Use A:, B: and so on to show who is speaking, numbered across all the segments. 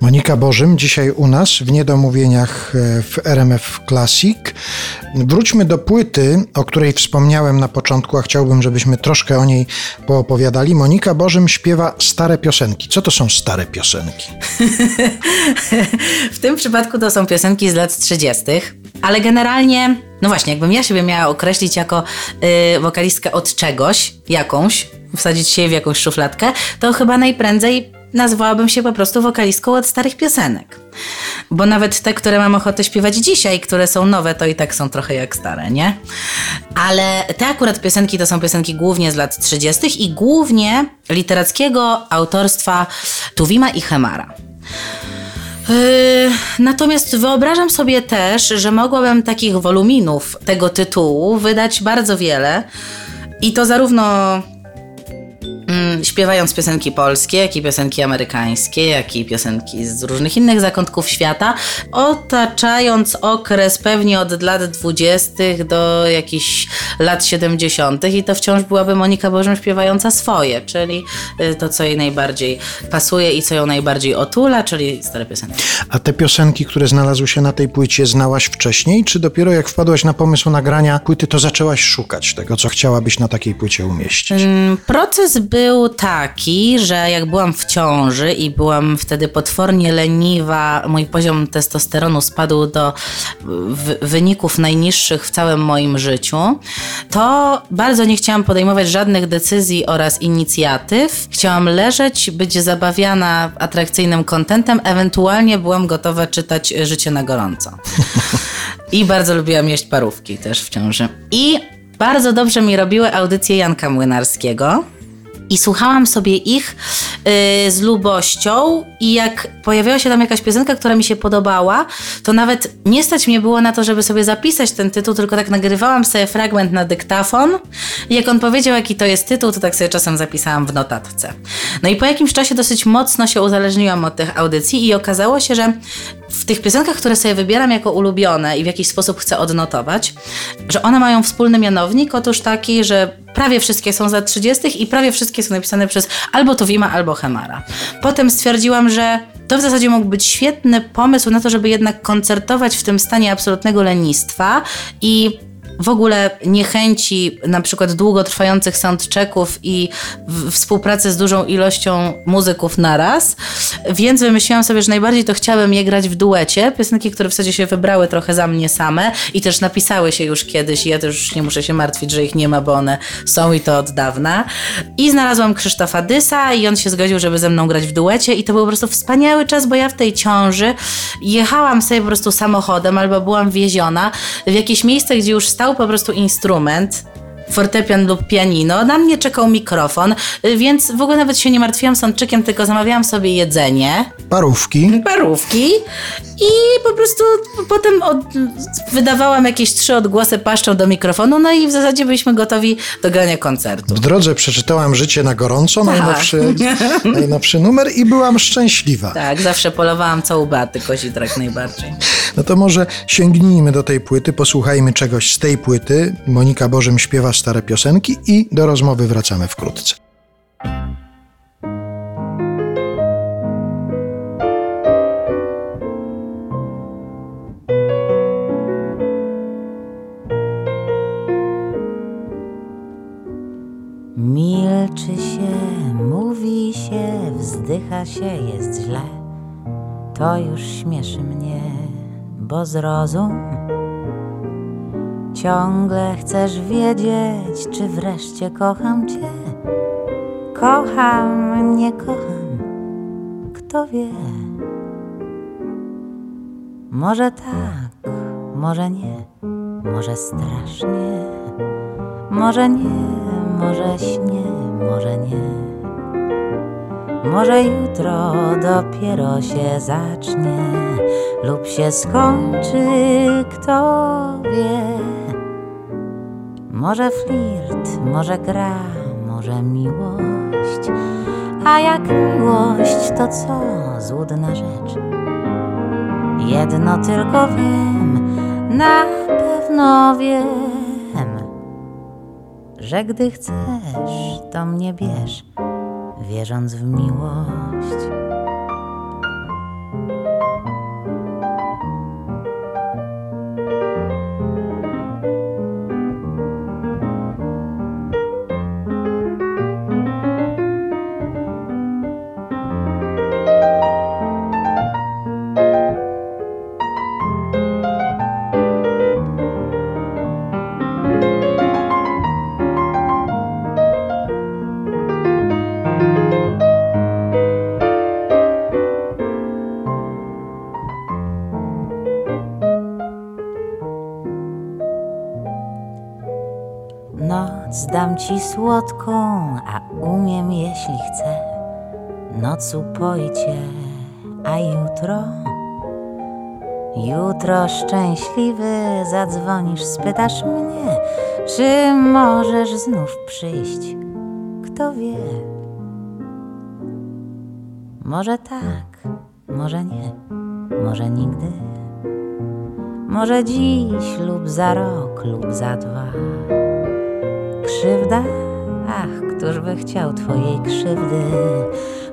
A: Monika Bożym dzisiaj u nas w Niedomówieniach e, w RMF Classic. Wróćmy do płyty, o której wspomniałem na początku, a chciałbym, żebyśmy troszkę o niej poopowiadali. Monika Bożym śpiewa stare piosenki. Co to są stare piosenki?
B: w tym przypadku to są piosenki z lat 30., ale generalnie, no właśnie, jakbym ja siebie miała określić jako yy, wokalistkę od czegoś, jakąś, wsadzić się w jakąś szufladkę, to chyba najprędzej nazwałabym się po prostu wokalistką od starych piosenek. Bo nawet te, które mam ochotę śpiewać dzisiaj, które są nowe, to i tak są trochę jak stare, nie? Ale te akurat piosenki to są piosenki głównie z lat 30. i głównie literackiego autorstwa Tuwima i Hemara. Yy, natomiast wyobrażam sobie też, że mogłabym takich woluminów tego tytułu wydać bardzo wiele. I to zarówno śpiewając piosenki polskie, jak i piosenki amerykańskie, jak i piosenki z różnych innych zakątków świata, otaczając okres pewnie od lat 20. do jakichś lat 70. i to wciąż byłaby Monika Bożym śpiewająca swoje, czyli y, to, co jej najbardziej pasuje i co ją najbardziej otula, czyli stare piosenki.
A: A te piosenki, które znalazły się na tej płycie, znałaś wcześniej, czy dopiero jak wpadłaś na pomysł nagrania płyty, to zaczęłaś szukać tego, co chciałabyś na takiej płycie umieścić?
B: Mm, proces był taki, że jak byłam w ciąży i byłam wtedy potwornie leniwa, mój poziom testosteronu spadł do wyników najniższych w całym moim życiu, to bardzo nie chciałam podejmować żadnych decyzji oraz inicjatyw. Chciałam leżeć, być zabawiana atrakcyjnym kontentem, ewentualnie byłam gotowa czytać Życie na gorąco. I bardzo lubiłam jeść parówki też w ciąży. I bardzo dobrze mi robiły audycje Janka Młynarskiego i słuchałam sobie ich yy, z lubością i jak pojawiała się tam jakaś piosenka, która mi się podobała, to nawet nie stać mnie było na to, żeby sobie zapisać ten tytuł, tylko tak nagrywałam sobie fragment na dyktafon i jak on powiedział, jaki to jest tytuł, to tak sobie czasem zapisałam w notatce. No i po jakimś czasie dosyć mocno się uzależniłam od tych audycji i okazało się, że w tych piosenkach, które sobie wybieram jako ulubione i w jakiś sposób chcę odnotować, że one mają wspólny mianownik, otóż taki, że prawie wszystkie są za 30 i prawie wszystkie są napisane przez albo Towima, albo Hemara. Potem stwierdziłam, że to w zasadzie mógł być świetny pomysł na to, żeby jednak koncertować w tym stanie absolutnego lenistwa i w ogóle niechęci na przykład długotrwających soundchecków i współpracy z dużą ilością muzyków naraz, więc wymyśliłam sobie, że najbardziej to chciałabym je grać w duecie, piosenki, które w zasadzie się wybrały trochę za mnie same i też napisały się już kiedyś i ja też już nie muszę się martwić, że ich nie ma, bo one są i to od dawna. I znalazłam Krzysztofa Dysa i on się zgodził, żeby ze mną grać w duecie i to był po prostu wspaniały czas, bo ja w tej ciąży jechałam sobie po prostu samochodem albo byłam wieziona w jakieś miejsce, gdzie już stał po prostu instrument, fortepian lub pianino. Na mnie czekał mikrofon, więc w ogóle nawet się nie martwiłam sączykiem, tylko zamawiałam sobie jedzenie.
A: Parówki.
B: Parówki. I po prostu potem od, wydawałam jakieś trzy odgłosy paszczą do mikrofonu, no i w zasadzie byliśmy gotowi do grania koncertu.
A: W drodze przeczytałam Życie na gorąco, tak. najnowszy, najnowszy numer i byłam szczęśliwa.
B: Tak, zawsze polowałam całą Beaty Kozidrak najbardziej.
A: No to może sięgnijmy do tej płyty, posłuchajmy czegoś z tej płyty. Monika Bożym śpiewa stare piosenki i do rozmowy wracamy wkrótce.
C: Milczy się, mówi się, wzdycha się, jest źle. To już śmieszy mnie, bo zrozum Ciągle chcesz wiedzieć, czy wreszcie kocham Cię. Kocham, nie kocham, kto wie. Może tak, może nie, może strasznie, może nie, może śnie, może nie. Może jutro dopiero się zacznie lub się skończy, kto wie. Może flirt, może gra, może miłość. A jak miłość, to co złudna rzecz? Jedno tylko wiem, na pewno wiem, że gdy chcesz, to mnie bierz, wierząc w miłość. Noc dam ci słodką, a umiem jeśli chcę. Noc upoi cię, a jutro, jutro szczęśliwy zadzwonisz, spytasz mnie, czy możesz znów przyjść. Kto wie? Może tak, może nie, może nigdy. Może dziś lub za rok lub za dwa. Krzywda? Ach, któż by chciał twojej krzywdy?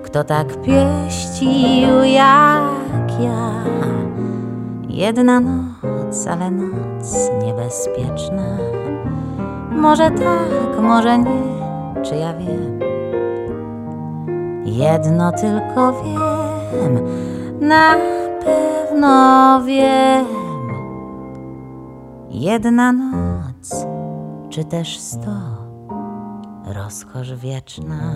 C: Kto tak pieścił jak ja? Jedna noc, ale noc niebezpieczna. Może tak, może nie, czy ja wiem? Jedno tylko wiem, na pewno wiem. Jedna noc, czy też sto, rozkosz wieczna.